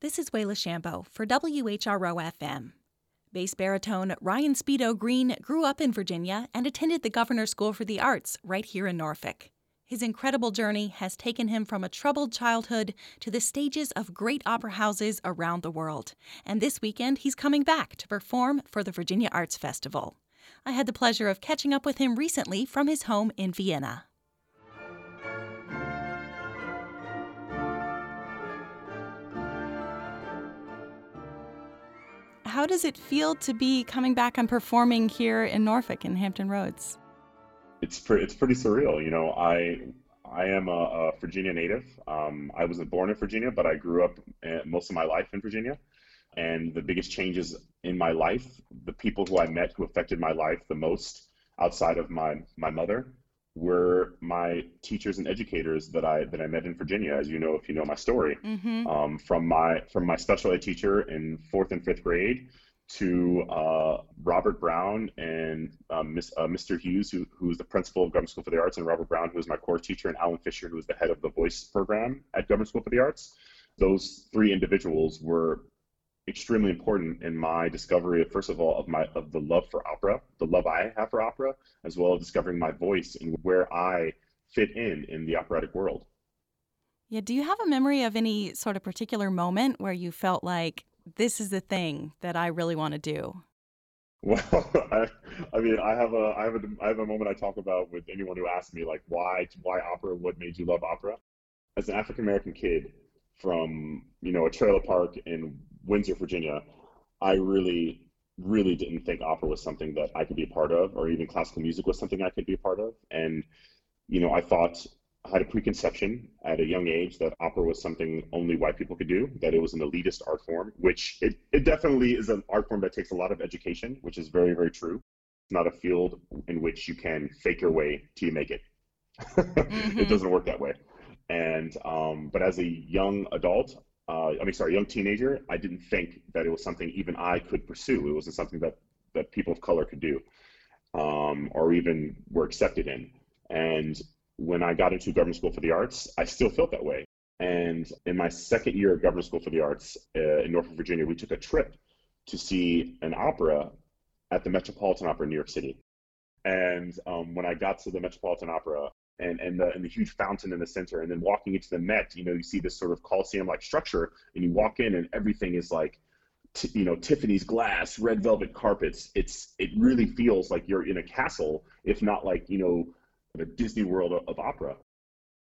This is Wayla Chambo for WHRO FM. Bass baritone Ryan Speedo Green grew up in Virginia and attended the Governor's School for the Arts right here in Norfolk. His incredible journey has taken him from a troubled childhood to the stages of great opera houses around the world. And this weekend, he's coming back to perform for the Virginia Arts Festival. I had the pleasure of catching up with him recently from his home in Vienna. How does it feel to be coming back and performing here in Norfolk in Hampton Roads? It's pretty, it's pretty surreal. You know, I I am a, a Virginia native. Um, I wasn't born in Virginia, but I grew up uh, most of my life in Virginia. And the biggest changes in my life, the people who I met who affected my life the most outside of my, my mother, were my teachers and educators that I that I met in Virginia, as you know if you know my story. Mm-hmm. Um, from my from my special ed teacher in fourth and fifth grade to uh, Robert Brown and um, Miss, uh, Mr. Hughes, who, who is the principal of Governor's School for the Arts, and Robert Brown, who is my core teacher, and Alan Fisher, who is the head of the voice program at Governor's School for the Arts. Those three individuals were extremely important in my discovery of first of all of my of the love for opera the love i have for opera as well as discovering my voice and where i fit in in the operatic world. Yeah do you have a memory of any sort of particular moment where you felt like this is the thing that i really want to do well I, I mean i have a i have a i have a moment i talk about with anyone who asks me like why why opera? What made you love opera? As an african american kid from you know a trailer park in Windsor, Virginia, I really, really didn't think opera was something that I could be a part of, or even classical music was something I could be a part of. And, you know, I thought I had a preconception at a young age that opera was something only white people could do, that it was an elitist art form, which it, it definitely is an art form that takes a lot of education, which is very, very true. It's not a field in which you can fake your way till you make it. mm-hmm. It doesn't work that way. And um, but as a young adult, uh, I mean, sorry, young teenager, I didn't think that it was something even I could pursue. It wasn't something that, that people of color could do um, or even were accepted in. And when I got into Governor's School for the Arts, I still felt that way. And in my second year of Governor's School for the Arts uh, in Norfolk, Virginia, we took a trip to see an opera at the Metropolitan Opera in New York City. And um, when I got to the Metropolitan Opera, and and the, and the huge fountain in the center, and then walking into the Met, you know, you see this sort of Coliseum-like structure, and you walk in, and everything is like, t- you know, Tiffany's glass, red velvet carpets. It's it really feels like you're in a castle, if not like you know, the Disney World of, of opera.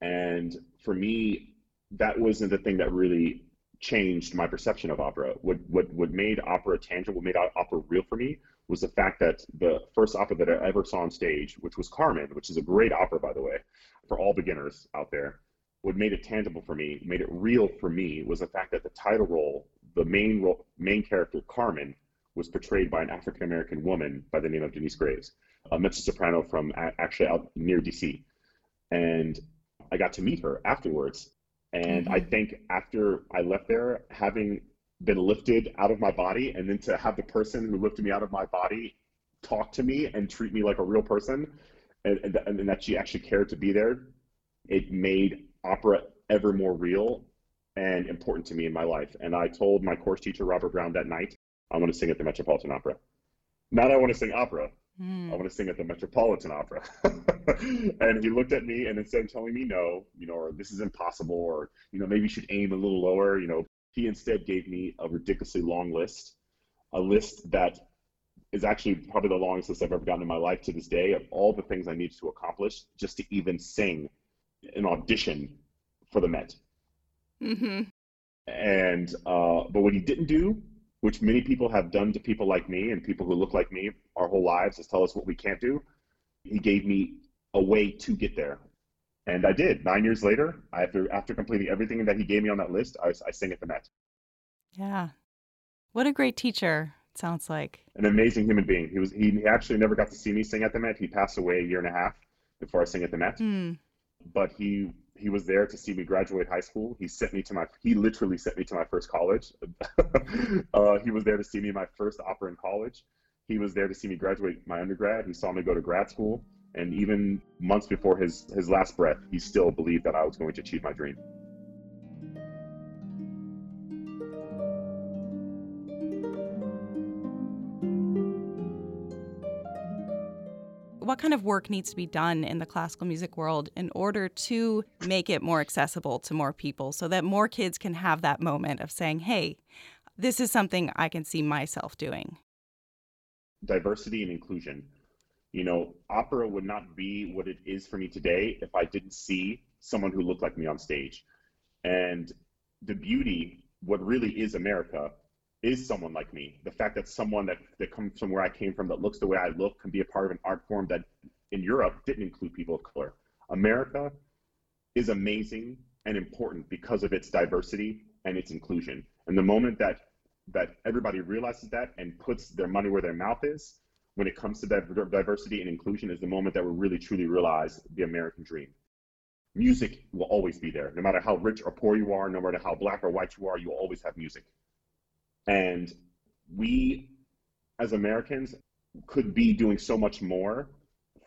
And for me, that wasn't the thing that really changed my perception of opera. What what what made opera tangible, what made opera real for me, was the fact that the first opera that I ever saw on stage, which was Carmen, which is a great opera by the way, for all beginners out there. What made it tangible for me, made it real for me, was the fact that the title role, the main role, main character Carmen, was portrayed by an African American woman by the name of Denyce Graves, a mezzo soprano from actually out near DC, and I got to meet her afterwards and mm-hmm. I think after I left there, having been lifted out of my body, and then to have the person who lifted me out of my body talk to me and treat me like a real person, and, and, and that she actually cared to be there, it made opera ever more real and important to me in my life. And I told my course teacher, Robert Brown, that night, I want to sing at the Metropolitan Opera. Not I want to sing opera. Mm. I want to sing at the Metropolitan Opera. and he looked at me and instead of telling me no, you know, or this is impossible, or, you know, maybe you should aim a little lower, you know, he instead gave me a ridiculously long list, a list that is actually probably the longest list I've ever gotten in my life to this day of all the things I needed to accomplish just to even sing an audition for the Met. Mm-hmm. And, uh, but what he didn't do which many people have done to people like me and people who look like me our whole lives is tell us what we can't do. He gave me a way to get there. And I did. Nine years later, after after completing everything that he gave me on that list, I, I sing at the Met. Yeah, what a great teacher! Sounds like an amazing human being. He was. He actually never got to see me sing at the Met. He passed away a year and a half before I sing at the Met. Mm. But he he was there to see me graduate high school. He sent me to my he literally sent me to my first college. uh, he was there to see me my first opera in college. He was there to see me graduate my undergrad. He saw me go to grad school, and even months before his his last breath, he still believed that I was going to achieve my dream. What kind of work needs to be done in the classical music world in order to make it more accessible to more people so that more kids can have that moment of saying, hey, this is something I can see myself doing? Diversity and inclusion you know, opera would not be what it is for me today if I didn't see someone who looked like me on stage. And the beauty, what really is America, is someone like me. The fact that someone that, that comes from where I came from, that looks the way I look, can be a part of an art form that in Europe didn't include people of color. America is amazing and important because of its diversity and its inclusion. And the moment that that everybody realizes that and puts their money where their mouth is when it comes to diversity and inclusion is the moment that we really truly realize the American dream. Music will always be there, no matter how rich or poor you are, no matter how black or white you are, you will always have music. And we, as Americans, could be doing so much more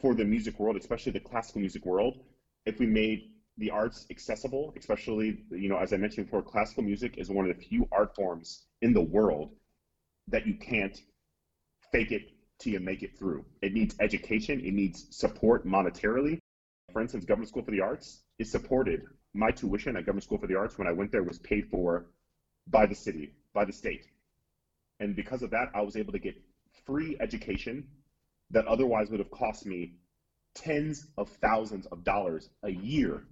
for the music world, especially the classical music world, if we made the arts accessible, especially, you know, as I mentioned before, classical music is one of the few art forms in the world that you can't fake it till you make it through. It needs education, it needs support monetarily. For instance, Governor's School for the Arts is supported. My tuition at Governor's School for the Arts when I went there was paid for by the city, by the state. And because of that, I was able to get free education that otherwise would have cost me tens of thousands of dollars a year.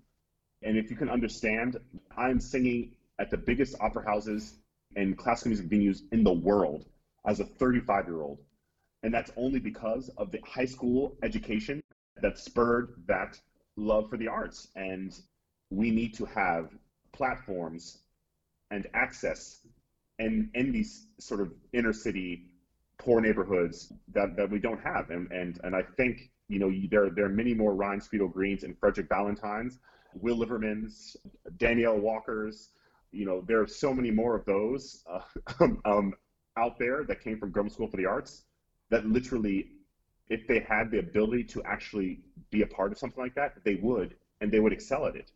And if you can understand, I'm singing at the biggest opera houses and classical music venues in the world as a 35 year old. And that's only because of the high school education that spurred that love for the arts. And we need to have platforms and access and in these sort of inner city poor neighborhoods that, that we don't have. And, and, and I think, you know, there, there are many more Ryan Speedo Greens and Frederick Ballentines, Will Livermans, Danielle Walkers, you know, there are so many more of those uh, um, out there that came from Governor's School for the Arts that literally, if they had the ability to actually be a part of something like that, they would, and they would excel at it.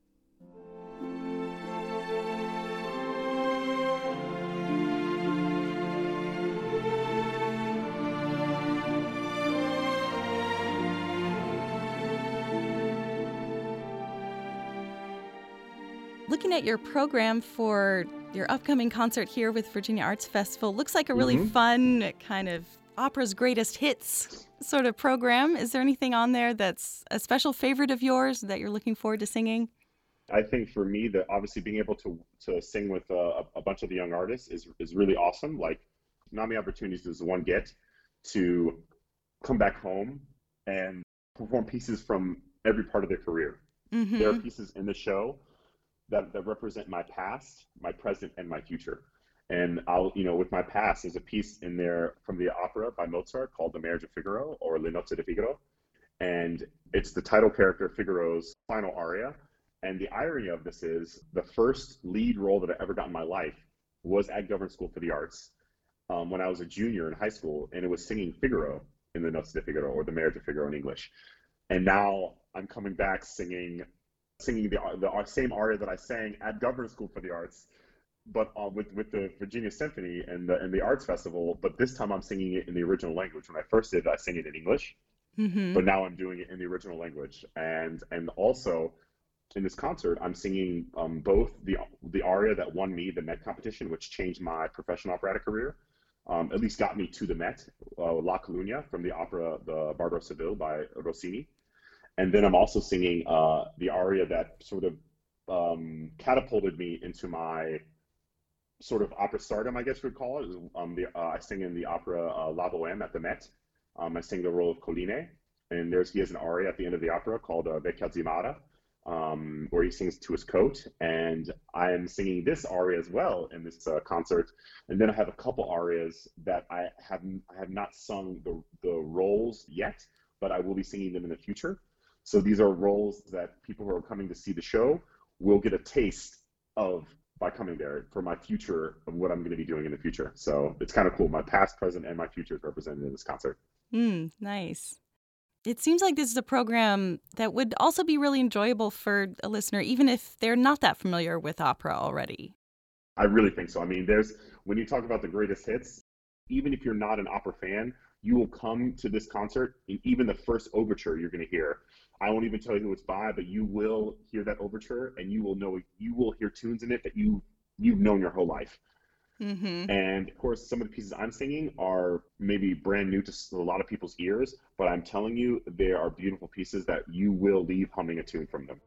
looking at your program for your upcoming concert here with Virginia Arts Festival, looks like a really mm-hmm. fun kind of opera's greatest hits sort of program. Is there anything on there that's a special favorite of yours that you're looking forward to singing? I think for me, that obviously being able to to sing with a, a bunch of the young artists is is really awesome. Like, not many opportunities does one get to come back home and perform pieces from every part of their career. Mm-hmm. There are pieces in the show that, that represent my past, my present, and my future. And I'll, you know, with my past, there's a piece in there from the opera by Mozart called The Marriage of Figaro or Le Nozze di Figaro. And it's the title character Figaro's final aria. And the irony of this is the first lead role that I ever got in my life was at Governor's School for the Arts um, when I was a junior in high school, and it was singing Figaro in the Nozze di Figaro or the Marriage of Figaro in English. And now I'm coming back singing singing the, the same aria that I sang at Governor's School for the Arts, but uh, with with the Virginia Symphony and the and the Arts Festival. But this time I'm singing it in the original language. When I first did, it, I sang it in English, mm-hmm. but now I'm doing it in the original language. And and also in this concert, I'm singing um, both the the aria that won me the Met competition, which changed my professional operatic career. Um, at least got me to the Met, uh, La calunnia from the opera The Barber of Seville by Rossini and then I'm also singing uh, the aria that sort of um, catapulted me into my sort of opera stardom, I guess we'd call it. Um, the, uh, I sing in the opera uh, La Boheme at the Met. Um, I sing the role of Colline, and there's he has an aria at the end of the opera called uh, Vecchia Zimarra, um, where he sings to his coat, and I am singing this aria as well in this uh, concert. And then I have a couple arias that I have I have not sung the the roles yet, but I will be singing them in the future. So these are roles that people who are coming to see the show will get a taste of by coming there for my future of what I'm going to be doing in the future. So it's kind of cool. My past, present, and my future is represented in this concert. Mm, nice. It seems like this is a program that would also be really enjoyable for a listener, even if they're not that familiar with opera already. I really think so. I mean, there's when you talk about the greatest hits, even if you're not an opera fan, you will come to this concert, and even the first overture you're going to hear. I won't even tell you who it's by, but you will hear that overture, and you will know you will hear tunes in it that you you've known your whole life. Mm-hmm. And of course, some of the pieces I'm singing are maybe brand new to a lot of people's ears, but I'm telling you, they are beautiful pieces that you will leave humming a tune from them.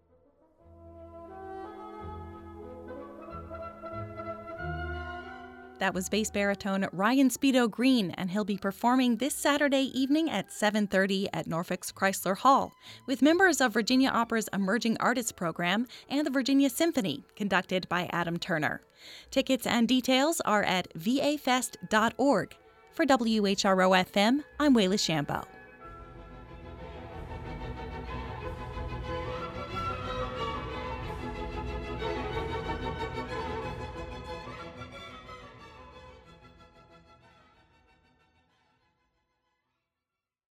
That was bass baritone Ryan Speedo Green, and he'll be performing this Saturday evening at 7:30 at Norfolk's Chrysler Hall with members of Virginia Opera's Emerging Artists Program and the Virginia Symphony, conducted by Adam Turner. Tickets and details are at vafest.org. For WHRO FM, I'm Wayla Chambo.